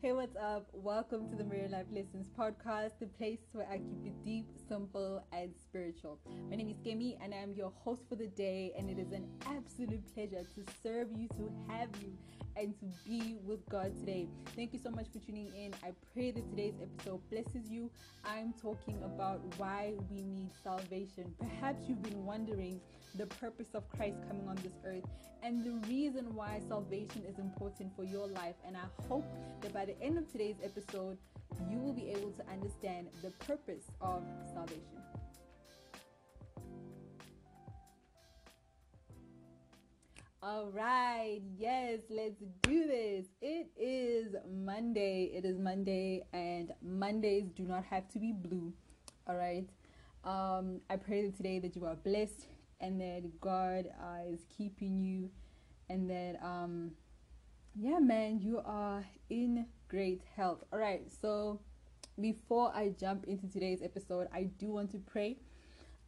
Hey, what's up? Welcome to the Married Life Lessons podcast, the place where I keep it deep, simple, and spiritual. My name is Kemi, and I'm your host for the day. And it is an absolute pleasure to serve you, to have you, and to be with God today. Thank you so much for tuning in. I pray that today's episode blesses you. I'm talking about why we need salvation. Perhaps you've been wondering the purpose of Christ coming on this earth and the reason why salvation is important for your life. And I hope that by the end of today's episode, you will be able to understand the purpose of salvation. All right, yes, let's do this. It is Monday. It is Monday, and Mondays do not have to be blue. All right. Um, I pray that today that you are blessed and that God uh, is keeping you, and that um, yeah, man, you are in great health. All right, so before I jump into today's episode, I do want to pray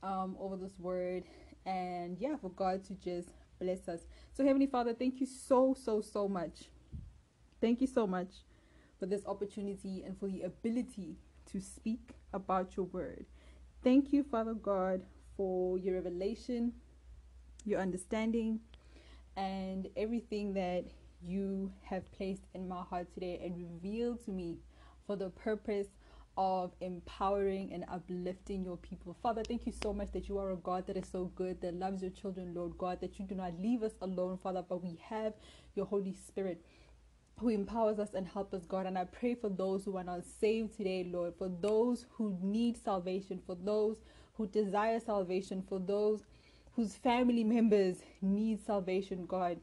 um, over this word and yeah, for God to just bless us. So, Heavenly Father, thank you so, so, so much. Thank you so much for this opportunity and for the ability to speak about your word. Thank you, Father God, for your revelation, your understanding, and everything that you have placed in my heart today and revealed to me for the purpose of empowering and uplifting your people. Father, thank you so much that you are a God that is so good, that loves your children, Lord God, that you do not leave us alone, Father, but we have your Holy Spirit who empowers us and helps us, God. And I pray for those who are not saved today, Lord, for those who need salvation, for those who desire salvation, for those whose family members need salvation, God.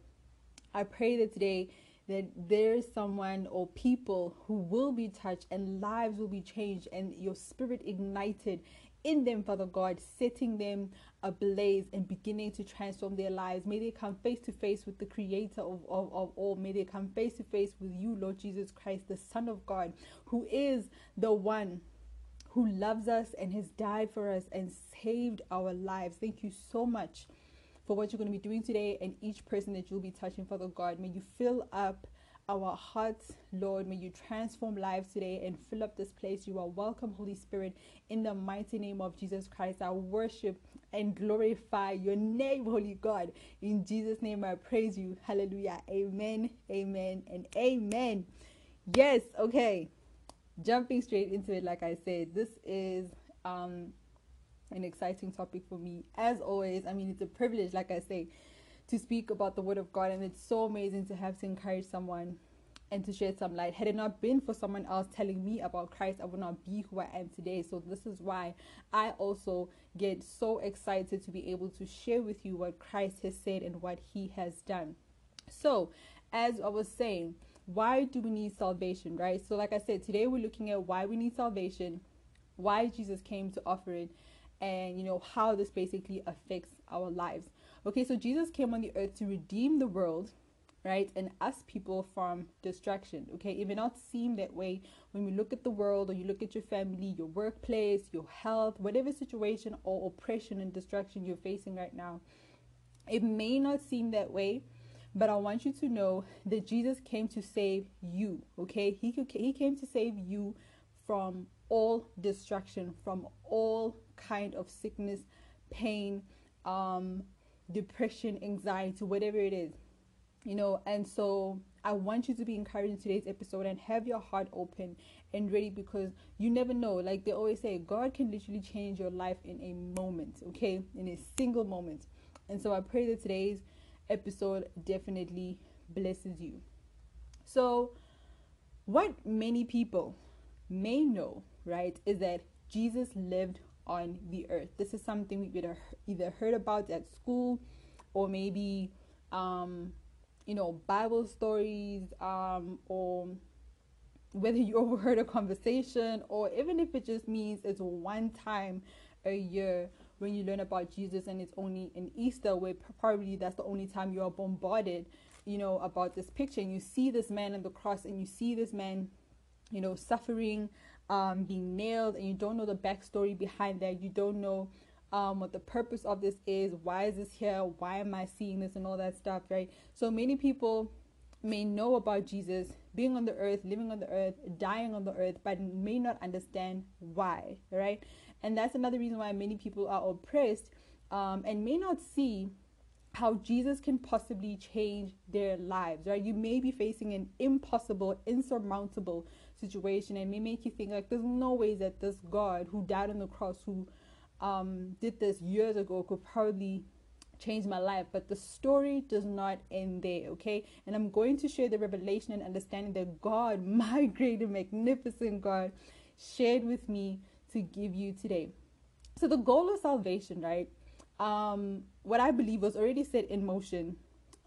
I pray that today that there is someone or people who will be touched and lives will be changed and your spirit ignited in them, Father God, setting them ablaze and beginning to transform their lives. May they come face to face with the Creator of, of, of all. May they come face to face with you, Lord Jesus Christ, the Son of God, who is the one who loves us and has died for us and saved our lives. Thank you so much for what you're going to be doing today and each person that you'll be touching, Father God. May you fill up our hearts, Lord. May you transform lives today and fill up this place. You are welcome, Holy Spirit, in the mighty name of Jesus Christ. I worship and glorify your name, Holy God. In Jesus' name, I praise you. Hallelujah. Amen, amen, and amen. Yes, okay. Jumping straight into it, like I said, this is um an exciting topic for me. As always, I mean, it's a privilege, like I say, to speak about the Word of God, and it's so amazing to have to encourage someone and to shed some light. Had it not been for someone else telling me about Christ, I would not be who I am today. So, this is why I also get so excited to be able to share with you what Christ has said and what He has done. So, as I was saying, why do we need salvation, right? So, like I said, today we're looking at why we need salvation, why Jesus came to offer it, and you know how this basically affects our lives. Okay, so Jesus came on the earth to redeem the world, right, and us people from destruction. Okay, it may not seem that way when we look at the world or you look at your family, your workplace, your health, whatever situation or oppression and destruction you're facing right now. It may not seem that way, but I want you to know that Jesus came to save you. Okay, he he came to save you from all destruction, from all kind of sickness, pain, um, depression, anxiety, whatever it is. You know, and so I want you to be encouraged in today's episode and have your heart open and ready because you never know. Like they always say, God can literally change your life in a moment, okay? In a single moment. And so I pray that today's episode definitely blesses you. So, what many people may know, right, is that Jesus lived on the earth. This is something we either either heard about at school or maybe um, you know Bible stories um, or whether you overheard a conversation or even if it just means it's one time a year when you learn about Jesus and it's only in Easter where probably that's the only time you are bombarded you know about this picture and you see this man on the cross and you see this man you know suffering um, being nailed and you don't know the backstory behind that, you don't know um, what the purpose of this is, why is this here, why am I seeing this, and all that stuff, right? So many people may know about Jesus being on the earth, living on the earth, dying on the earth, but may not understand why, right? And that's another reason why many people are oppressed um, and may not see how Jesus can possibly change their lives, right? You may be facing an impossible, insurmountable situation and may make you think like there's no way that this God who died on the cross, who um, did this years ago, could probably change my life. But the story does not end there, okay? And I'm going to share the revelation and understanding that God, my great and magnificent God, shared with me to give you today. So the goal of salvation, right? Um, what I believe was already set in motion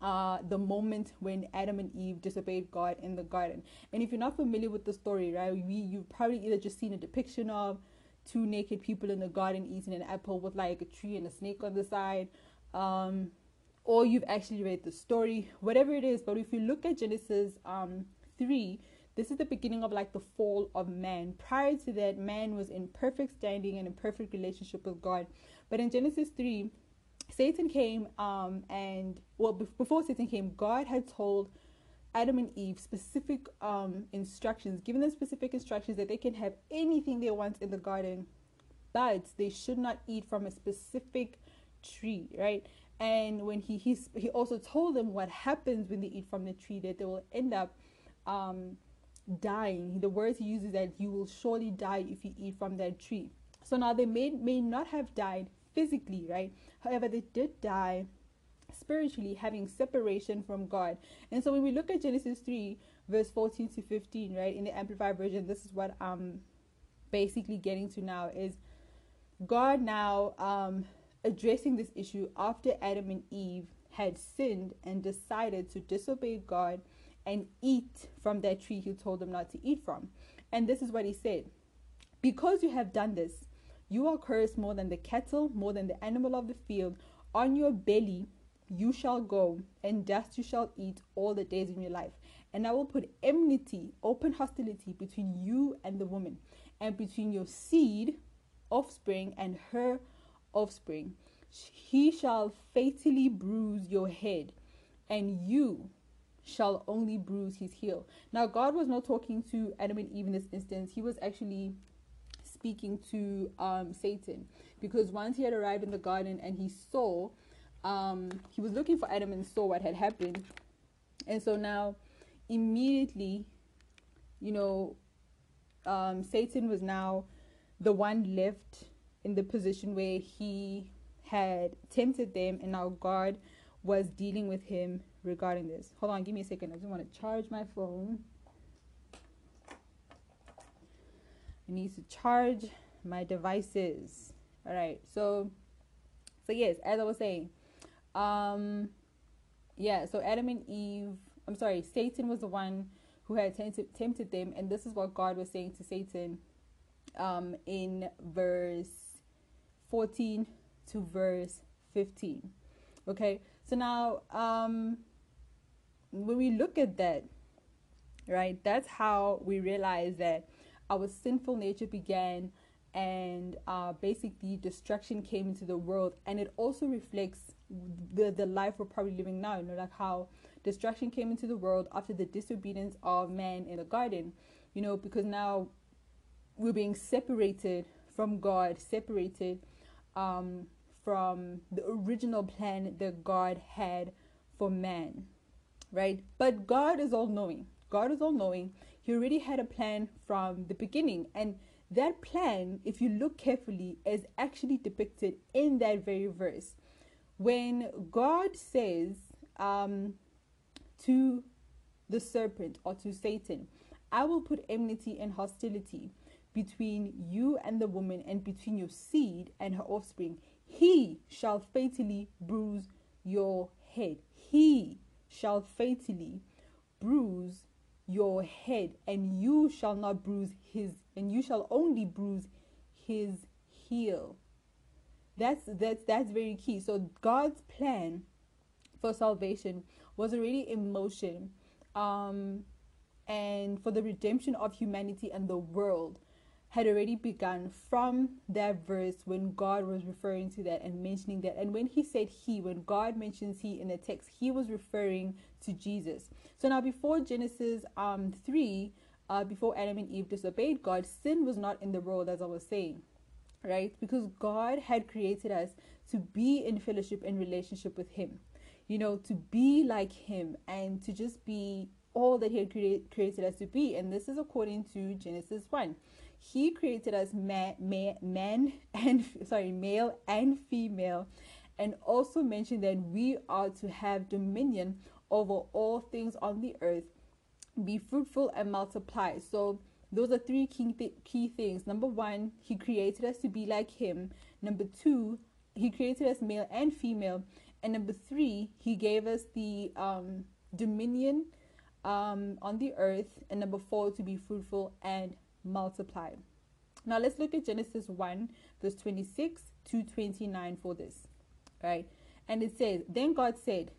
uh, the moment when Adam and Eve disobeyed God in the garden. And if you're not familiar with the story, right, we you've probably either just seen a depiction of two naked people in the garden eating an apple with like a tree and a snake on the side, um, or you've actually read the story, whatever it is. But if you look at Genesis um, three, this is the beginning of like the fall of man. Prior to that, man was in perfect standing and in perfect relationship with God. But in Genesis 3, Satan came um, and, well, be- before Satan came, God had told Adam and Eve specific um, instructions, given them specific instructions that they can have anything they want in the garden, but they should not eat from a specific tree, right? And when he he, he also told them what happens when they eat from the tree, that they will end up um, dying. The words he uses that you will surely die if you eat from that tree. So now they may may not have died physically, right? However, they did die spiritually, having separation from God. And so when we look at Genesis 3, verse 14 to 15, right, in the Amplified Version, this is what I'm basically getting to now is God now um, addressing this issue after Adam and Eve had sinned and decided to disobey God and eat from that tree he told them not to eat from. And this is what he said Because you have done this, you are cursed more than the cattle, more than the animal of the field. On your belly you shall go, and dust you shall eat all the days of your life. And I will put enmity, open hostility between you and the woman, and between your seed, offspring, and her offspring. He shall fatally bruise your head, and you shall only bruise his heel. Now, God was not talking to Adam and Eve in this instance. He was actually speaking to um, Satan because once he had arrived in the garden and he saw, um, he was looking for Adam and saw what had happened. And so now, immediately, you know, um, Satan was now the one left in the position where he had tempted them, and now God was dealing with him regarding this. Hold on, give me a second. I just want to charge my phone. I need to charge my devices. All right. So so yes, as I was saying, um yeah, so Adam and Eve, I'm sorry, Satan was the one who had tempted, tempted them and this is what God was saying to Satan um in verse 14 to verse 15. Okay? So now um when we look at that, right? That's how we realize that our sinful nature began and uh, basically destruction came into the world. And it also reflects the the life we're probably living now you know like how destruction came into the world after the disobedience of man in the garden you know because now we're being separated from god separated um, from the original plan that god had for man right? But god is all knowing god is all knowing he already had a plan from the beginning. And that plan, if you look carefully, is actually depicted in that very verse. When God says um, to the serpent or to Satan, I will put enmity and hostility between you and the woman, and between your seed and her offspring. He shall fatally bruise your head. He shall fatally bruise your head, and you shall not bruise his, and you shall only bruise his heel. That's that's that's very key. So God's plan for salvation was already in motion, um, and for the redemption of humanity and the world. Had already begun from that verse when God was referring to that and mentioning that. And when he said he, when God mentions he in the text, he was referring to Jesus. So now before Genesis um 3, uh, before Adam and Eve disobeyed God, sin was not in the world, as I was saying, right? Because God had created us to be in fellowship and relationship with Him, you know, to be like Him and to just be all that He had create, created us to be. And this is according to Genesis 1 he created us man, man, man and sorry male and female and also mentioned that we are to have dominion over all things on the earth be fruitful and multiply. So those are three key, th- key things. Number one he created us to be like him. Number two he created us male and female. And number three he gave us the um, dominion um, on the earth. And number four to be fruitful and multiply. Now let's look at Genesis 1, verse 26 to 29 for this. Right? And it says, Then God said,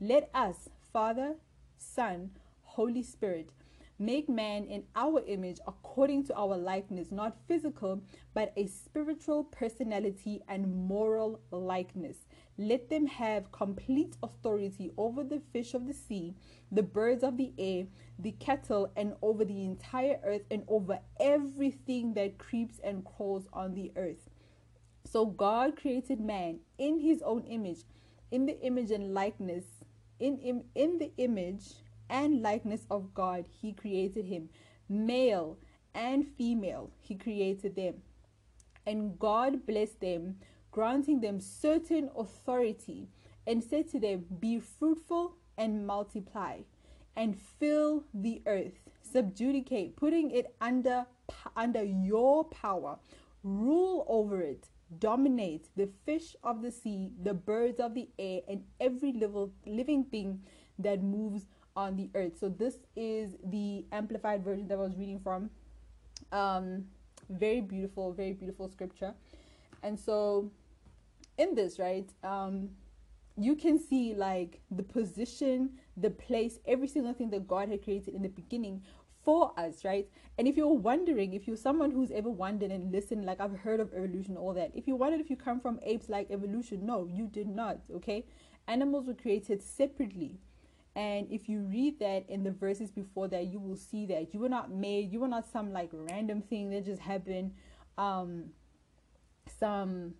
Let us, Father, Son, Holy Spirit, make man in our image according to our likeness, not physical, but a spiritual personality and moral likeness. Let them have complete authority over the fish of the sea, the birds of the air, the cattle, and over the entire earth, and over everything that creeps and crawls on the earth. So God created man in his own image, in the image and likeness, in, in, the image and likeness of God, he created him. Male and female, he created them. And God blessed them granting them certain authority, and said to them, Be fruitful and multiply, and fill the earth, subjugate, putting it under, under your power, rule over it, dominate the fish of the sea, the birds of the air, and every living thing that moves on the earth. So this is the amplified version that I was reading from. Um, very beautiful, very beautiful scripture. And so in this, right, um, you can see like the position, the place, every single thing that God had created in the beginning for us, right? And if you're wondering, if you're someone who's ever wondered and listened, like I've heard of evolution, all that, if you wondered if you come from apes like evolution, no, you did not, okay? Animals were created separately. And if you read that in the verses before that, you will see that you were not made, you were not some like random thing that just happened, um, some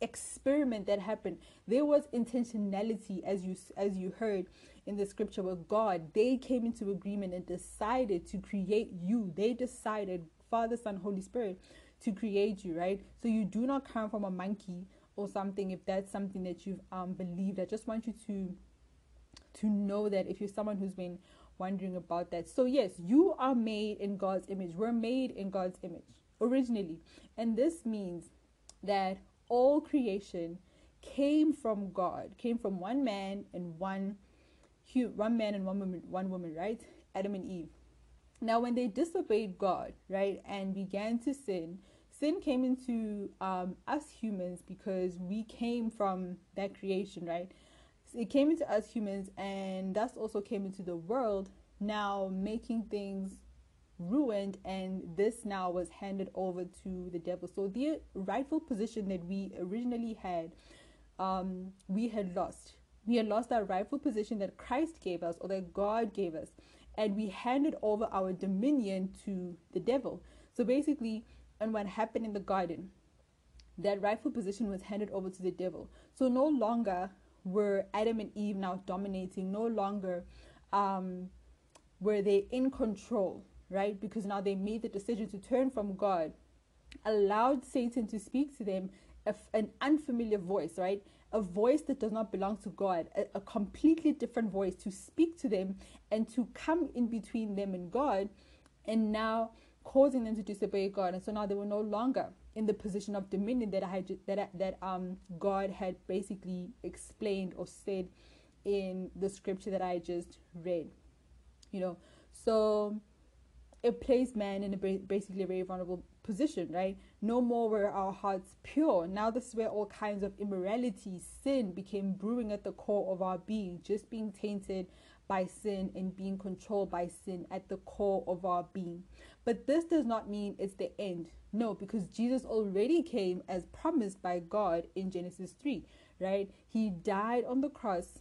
experiment that happened. There was intentionality as you as you heard in the scripture with god they came into agreement and decided to create you. They decided father son holy spirit to create you right? So you do not come from a monkey or something if that's something that you've um, believed. I just want you to to know that if you're someone who's been wondering about that. So yes you are made in god's image. We're made in god's image originally. And this means that all creation came from God, came from one man and one one man and one woman, one woman, right? Adam and Eve. Now, when they disobeyed God, right, and began to sin, sin came into um, us humans because we came from that creation, right? So it came into us humans, and thus also came into the world, now making things ruined and this now was handed over to the devil. So the rightful position that we originally had um, we had lost. We had lost our rightful position that christ gave us or that god gave us and we handed over our dominion to the devil. So basically and what happened in the garden that rightful position was handed over to the devil. So no longer were adam and eve now dominating no longer um, were they in control right? Because now they made the decision to turn from God, allowed Satan to speak to them an unfamiliar voice, right? A voice that does not belong to God, a, a completely different voice to speak to them and to come in between them and God, and now causing them to disobey God. And so now they were no longer in the position of dominion that I had that that um God had basically explained or said in the scripture that I just read. You know, so it placed man in a basically a very vulnerable position, right? No more were our hearts pure. Now this is where all kinds of immorality, sin became brewing at the core of our being, just being tainted by sin and being controlled by sin at the core of our being. But this does not mean it's the end. No, because Jesus already came as promised by God in Genesis 3, right? He died on the cross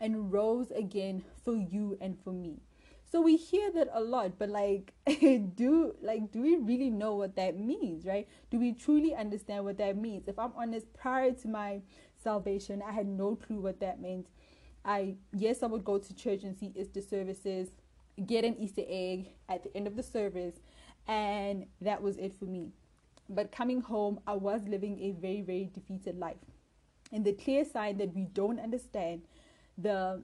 and rose again for you and for me. So we hear that a lot, but like do like do we really know what that means, right? Do we truly understand what that means? If I'm honest, prior to my salvation, I had no clue what that meant. I yes, I would go to church and see Easter services, get an Easter egg at the end of the service, and that was it for me. But coming home, I was living a very, very defeated life. And the clear sign that we don't understand the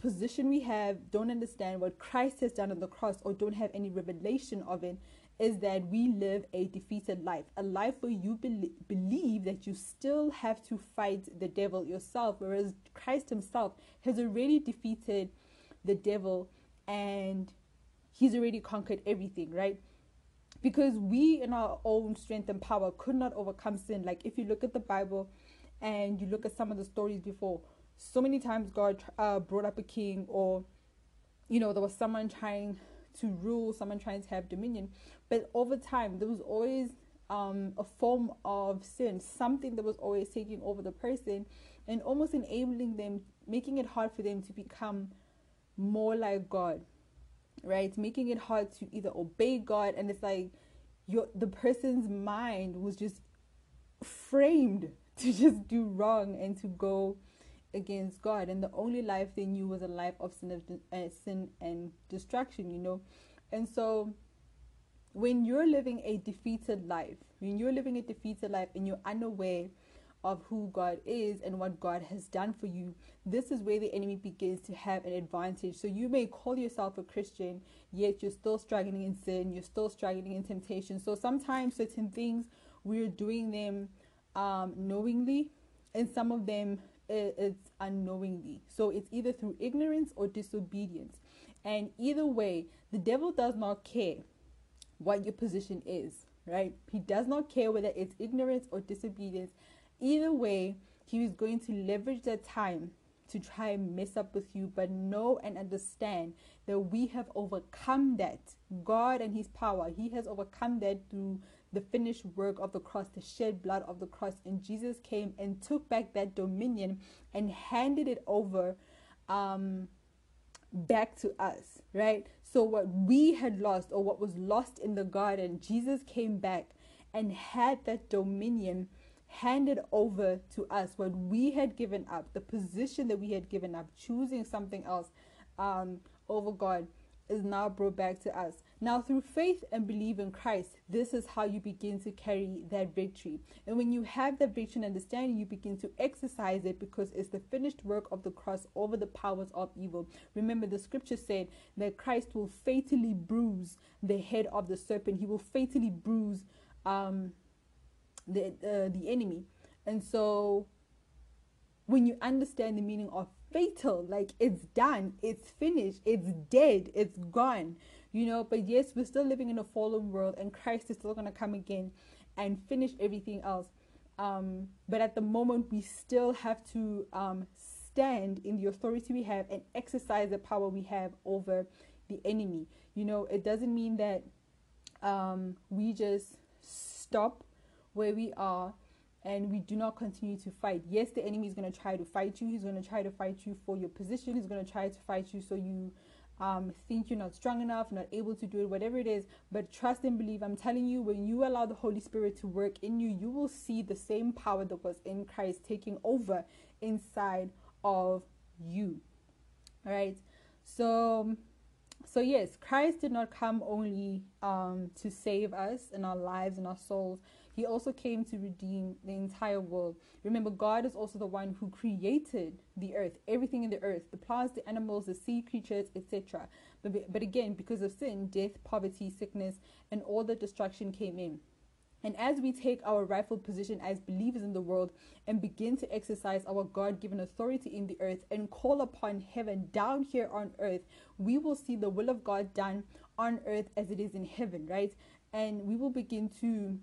position we have, don't understand what Christ has done on the cross, or don't have any revelation of it, is that we live a defeated life. A life where you be- believe that you still have to fight the devil yourself, whereas Christ himself has already defeated the devil and he's already conquered everything, right? Because we, in our own strength and power, could not overcome sin. Like if you look at the Bible and you look at some of the stories before, so many times God uh, brought up a king or you know there was someone trying to rule someone trying to have dominion. But over time there was always um, a form of sin something that was always taking over the person and almost enabling them making it hard for them to become more like god right? Making it hard to either obey god and it's like your the person's mind was just framed to just do wrong and to go against God, and the only life they knew was a life of sin, of, uh, sin and destruction. You know, and so when you're living a defeated life, when you're living a defeated life, and you're unaware of who God is and what God has done for you, this is where the enemy begins to have an advantage. So you may call yourself a Christian, yet you're still struggling in sin, you're still struggling in temptation. So sometimes certain things we're doing them um, knowingly, and some of them Uh, it's unknowingly. So it's either through ignorance or disobedience. And either way, the devil does not care what your position is, right? He does not care whether it's ignorance or disobedience. Either way, he is going to leverage that time to try and mess up with you, but know and understand that we have overcome that. God and His power, He has overcome that through the finished work of the cross, the shed blood of the cross. And Jesus came and took back that dominion and handed it over um, back to us, right? So, what we had lost or what was lost in the garden, Jesus came back and had that dominion handed over to us. What we had given up, the position that we had given up, choosing something else um, over God is now brought back to us. Now, through faith and believe in Christ, this is how you begin to carry that victory. And when you have that victory and understanding, you begin to exercise it because it's the finished work of the cross over the powers of evil. Remember, the scripture said that Christ will fatally bruise the head of the serpent, he will fatally bruise um, the, uh, the enemy. And so, when you understand the meaning of fatal. Like it's done, it's finished, it's dead, it's gone. You know, but yes, we're still living in a fallen world and Christ is still gonna come again and finish everything else. Um, but at the moment we still have to um, stand in the authority we have and exercise the power we have over the enemy. You know, it doesn't mean that um, we just stop where we are and we do not continue to fight. Yes, the enemy is going to try to fight you. He's going to try to fight you for your position. He's going to try to fight you so you um, think you're not strong enough, not able to do it, whatever it is. But trust and believe. I'm telling you, when you allow the Holy Spirit to work in you, you will see the same power that was in Christ taking over inside of you. All right. So, so yes, Christ did not come only um, to save us and our lives and our souls he also came to redeem the entire world. Remember, God is also the one who created the earth, everything in the earth, the plants, the animals, the sea creatures, etc. But, but again, because of sin, death, poverty, sickness, and all the destruction came in. And as we take our rightful position as believers in the world and begin to exercise our God given authority in the earth and call upon heaven down here on earth, we will see the will of God done on earth as it is in heaven, right? And we will begin to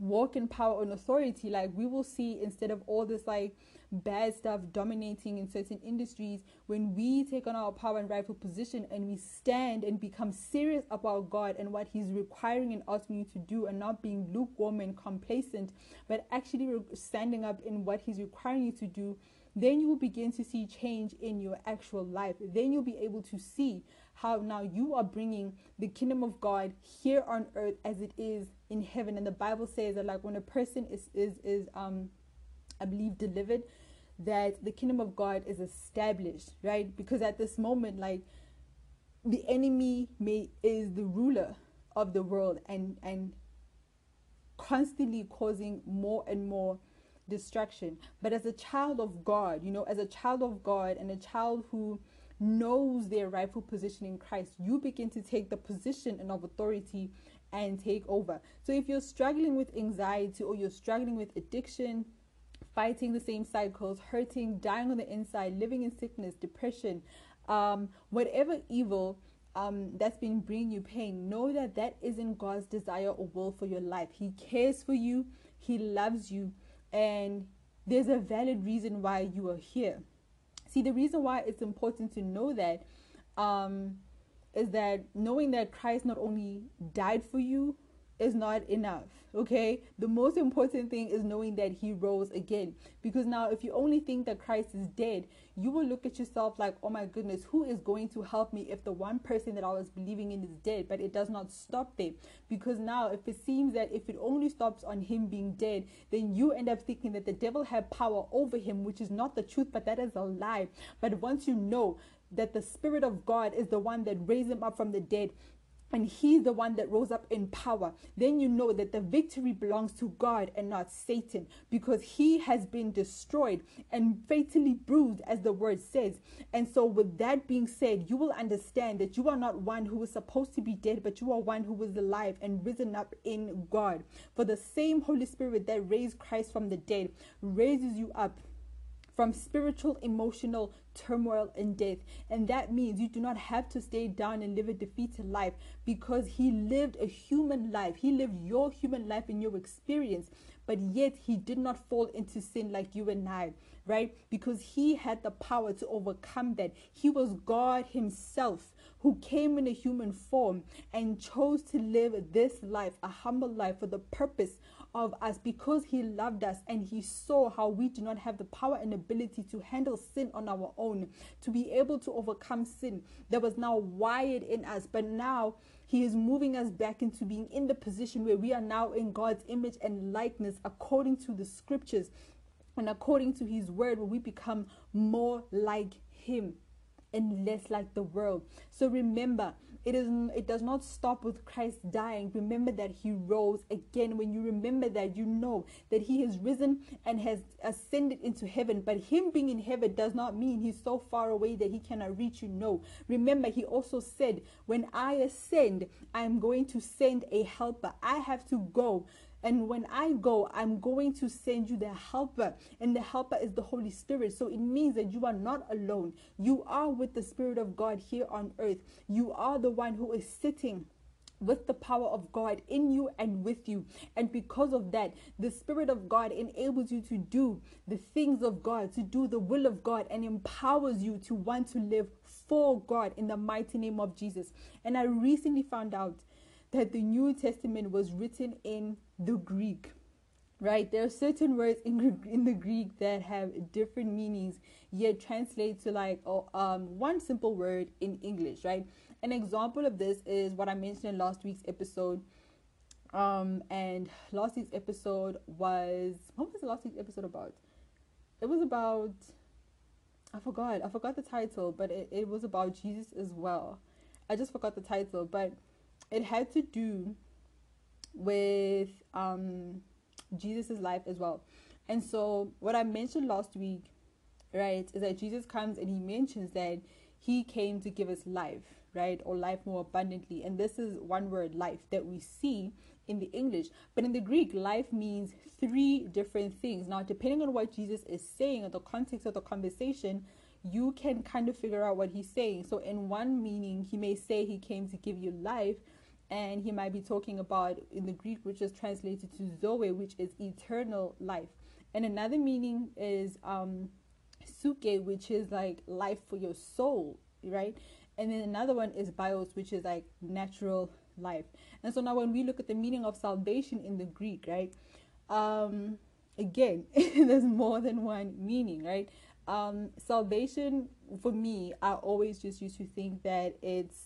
walk in power and authority, like we will see instead of all this like bad stuff dominating in certain industries, when we take on our power and rightful position and we stand and become serious about God and what He's requiring and asking you to do, and not being lukewarm and complacent, but actually standing up in what He's requiring you to do, then you will begin to see change in your actual life. Then you'll be able to see how now you are bringing the kingdom of God here on earth as it is in heaven. And the Bible says that like when a person is is is um I believe delivered, that the kingdom of God is established, right? Because at this moment, like the enemy may is the ruler of the world and and constantly causing more and more destruction. But as a child of God, you know, as a child of God and a child who knows their rightful position in Christ, you begin to take the position and of authority and take over. So if you're struggling with anxiety or you're struggling with addiction, fighting the same cycles, hurting, dying on the inside, living in sickness, depression, um, whatever evil um, that's been bringing you pain, know that that isn't God's desire or will for your life. He cares for you, He loves you, and there's a valid reason why you are here. See, the reason why it's important to know that um, is that knowing that Christ not only died for you, is not enough. Okay, the most important thing is knowing that He rose again. Because now, if you only think that Christ is dead, you will look at yourself like, oh my goodness, who is going to help me if the one person that I was believing in is dead? But it does not stop there. Because now, if it seems that if it only stops on Him being dead, then you end up thinking that the devil had power over Him, which is not the truth, but that is a lie. But once you know that the Spirit of God is the one that raised Him up from the dead, and he's the one that rose up in power, then you know that the victory belongs to God and not Satan because he has been destroyed and fatally bruised, as the word says. And so, with that being said, you will understand that you are not one who is supposed to be dead, but you are one who is alive and risen up in God. For the same Holy Spirit that raised Christ from the dead raises you up from spiritual, emotional turmoil and death. And that means you do not have to stay down and live a defeated life because He lived a human life. He lived your human life in your experience, but yet He did not fall into sin like you and I, right? Because He had the power to overcome that. He was God Himself who came in a human form and chose to live this life, a humble life, for the purpose of us because he loved us and he saw how we do not have the power and ability to handle sin on our own, to be able to overcome sin that was now wired in us. But now he is moving us back into being in the position where we are now in God's image and likeness according to the scriptures and according to his word, where we become more like him and less like the world. So remember, it is it does not stop with Christ dying. Remember that he rose again. When you remember that, you know that he has risen and has ascended into heaven. But him being in heaven does not mean he's so far away that he cannot reach you. No. Remember, he also said, When I ascend, I am going to send a helper. I have to go and when I go, I'm going to send you the helper, and the helper is the Holy Spirit. So it means that you are not alone. You are with the Spirit of God here on earth. You are the one who is sitting with the power of God in you and with you. And because of that, the Spirit of God enables you to do the things of God, to do the will of God, and empowers you to want to live for God in the mighty name of Jesus. And I recently found out that the New Testament was written in the Greek. Right? There are certain words in, in the Greek that have different meanings, yet translate to like oh, um, one simple word in English, right? An example of this is what I mentioned in last week's episode. Um, and last week's episode was what was the last week's episode about? It was about I forgot. I forgot the title, but it, it was about Jesus as well. I just forgot the title, but it had to do with um Jesus's life as well. And so what I mentioned last week, right, is that Jesus comes and he mentions that he came to give us life, right? Or life more abundantly. And this is one word, life, that we see in the English. But in the Greek, life means three different things. Now, depending on what Jesus is saying or the context of the conversation, you can kind of figure out what he's saying. So, in one meaning, he may say he came to give you life, and he might be talking about in the Greek, which is translated to Zoe, which is eternal life. And another meaning is um, Suke, which is like life for your soul, right? And then another one is Bios, which is like natural life. And so now when we look at the meaning of salvation in the Greek, right? Um, again, there's more than one meaning, right? Um, salvation for me, I always just used to think that it's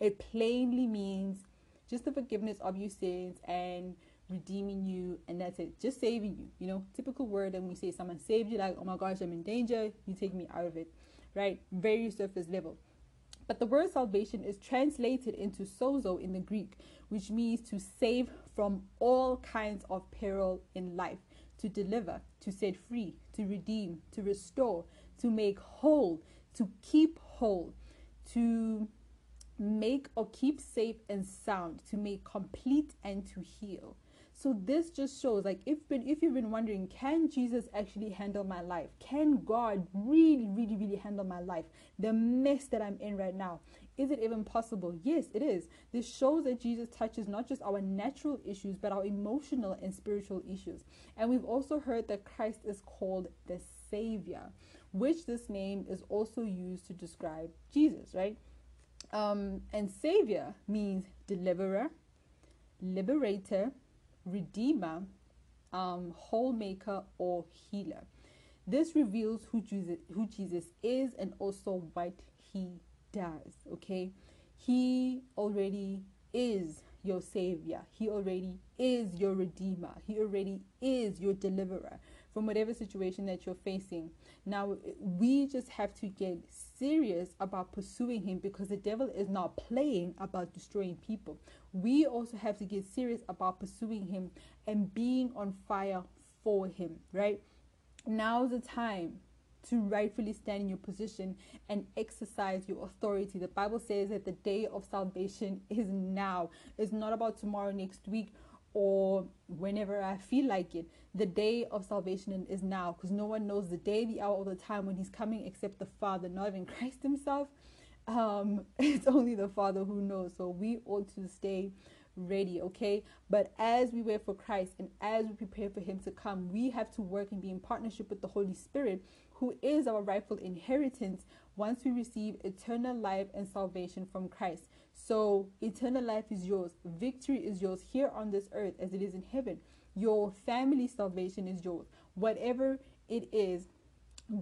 it plainly means just the forgiveness of your sins and redeeming you and that's it. Just saving you you know? Typical word and we say someone saved you like oh my gosh i'm in danger you take me out of it right? Very surface level. But the word salvation is translated into sozo in the greek which means to save from all kinds of peril in life to deliver to set free to redeem to restore to make whole to keep whole to make or keep safe and sound to make complete and to heal. So this just shows like if been if you've been wondering can jesus actually handle my life? Can god really really really handle my life? The mess that i'm in right now is it even possible? Yes it is. This shows that jesus touches not just our natural issues but our emotional and spiritual issues. And we've also heard that christ is called the savior which this name is also used to describe jesus right um, and Savior means deliverer, liberator, redeemer, um, whole maker, or healer. This reveals who Jesus, who Jesus is and also what he does. Okay, he already is your savior. He already is your redeemer. He already is your deliverer from whatever situation that you're facing. Now, we just have to get serious about pursuing Him because the devil is not playing about destroying people. We also have to get serious about pursuing Him and being on fire for Him, right? Now's the time to rightfully stand in your position and exercise your authority. The Bible says that the day of salvation is now. It's not about tomorrow, next week, or whenever I feel like it. The day of salvation is now because no one knows the day, the hour, or the time when He's coming except the Father, not even Christ Himself. Um, it's only the Father who knows. So we ought to stay ready, okay? But as we wait for Christ and as we prepare for Him to come, we have to work and be in partnership with the Holy Spirit, who is our rightful inheritance once we receive eternal life and salvation from Christ. So, eternal life is yours, victory is yours here on this earth as it is in heaven. Your family salvation is yours. Whatever it is,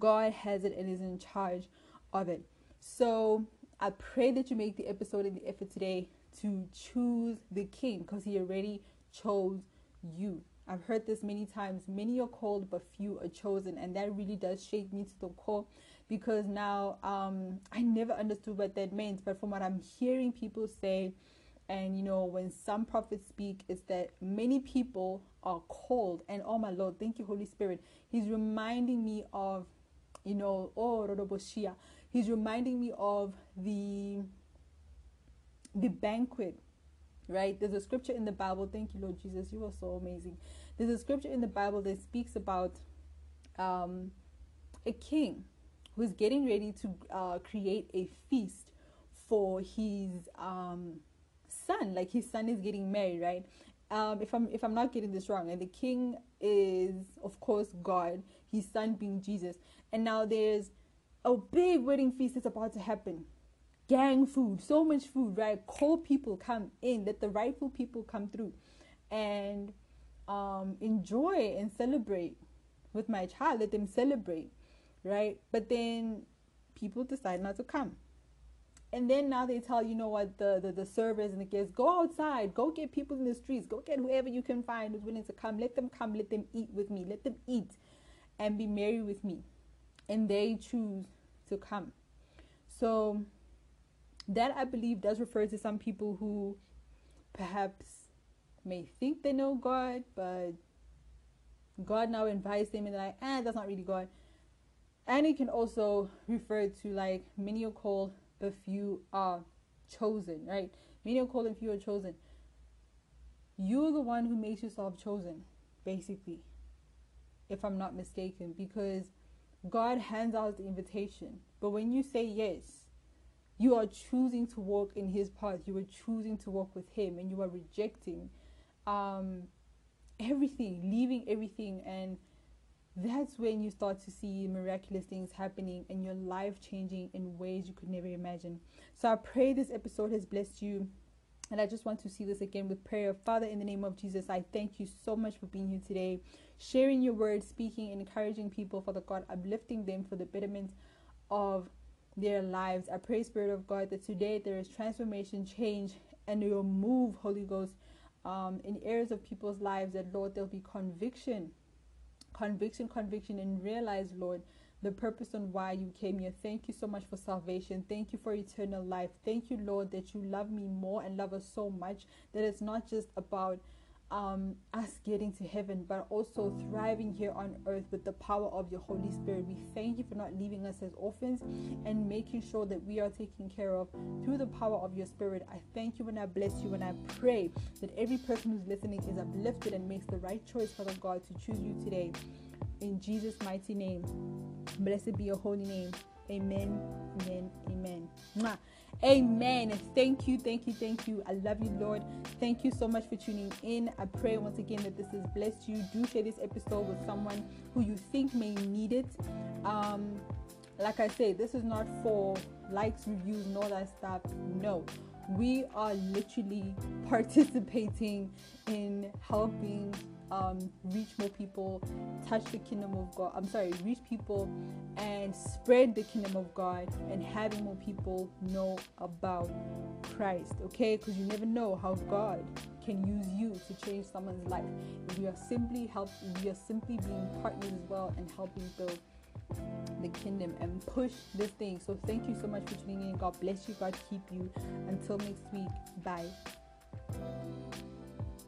God has it and is in charge of it. So, I pray that you make the episode and the effort today to choose the king because he already chose you. I've heard this many times. Many are called, but few are chosen. And that really does shake me to the core because now um, I never understood what that meant. But from what I'm hearing people say, and you know, when some prophets speak, is that many people are called. And oh my Lord, thank you, Holy Spirit. He's reminding me of, you know, oh, Rodoboshia. He's reminding me of the the banquet right? There's a scripture in the Bible. Thank you, Lord Jesus. You are so amazing. There's a scripture in the Bible that speaks about um, a king who's getting ready to uh, create a feast for his um, son. Like his son is getting married, right? Um, if I'm if I'm not getting this wrong, and the king is of course God, his son being Jesus, and now there's a big wedding feast that's about to happen gang food, so much food, right? Call people come in, let the rightful people come through and um, enjoy and celebrate with my child. Let them celebrate, right? But then people decide not to come. And then now they tell you know what the, the, the servers and the guests go outside, go get people in the streets, go get whoever you can find who's willing to come. Let them come, let them eat with me, let them eat and be merry with me. And they choose to come. So that I believe does refer to some people who perhaps may think they know God, but God now invites them and they're like, ah, that's not really God. And it can also refer to like are called, but few are chosen, right? Are called and few are chosen. You're the one who makes yourself chosen, basically, if I'm not mistaken, because God hands out the invitation. But when you say yes, You are choosing to walk in His path. You are choosing to walk with Him, and you are rejecting um, everything, leaving everything, and that's when you start to see miraculous things happening and your life changing in ways you could never imagine. So I pray this episode has blessed you. And I just want to see this again with prayer. Father, in the name of Jesus, I thank you so much for being here today, sharing your word, speaking, encouraging people, Father God, uplifting them for the betterment of their lives. I pray, Spirit of God, that today there is transformation, change, and you'll move, Holy Ghost, um, in areas of people's lives that, Lord, there'll be conviction, conviction, conviction, and realize, Lord, the purpose on why you came here. Thank you so much for salvation. Thank you for eternal life. Thank you, Lord, that you love me more and love us so much that it's not just about um, us getting to heaven, but also thriving here on earth with the power of your Holy Spirit. We thank you for not leaving us as orphans and making sure that we are taken care of through the power of your Spirit. I thank you and I bless you and I pray that every person who's listening is uplifted and makes the right choice, Father God, to choose you today. In Jesus' mighty name. Blessed be your holy name. Amen. Amen. Amen. Mwah. Amen. Thank you, thank you, thank you. I love you, Lord. Thank you so much for tuning in. I pray once again that this has blessed you. Do share this episode with someone who you think may need it. Um, like I say, this is not for likes, reviews, and all that stuff. No, we are literally participating in helping um, reach more people, touch the kingdom of God. I'm sorry, reach people and spread the kingdom of God and having more people know about Christ. Okay, because you never know how God can use you to change someone's life. We are simply help. We are simply being partners as well and helping build the kingdom and push this thing. So thank you so much for tuning in. God bless you. God keep you. Until next week. Bye.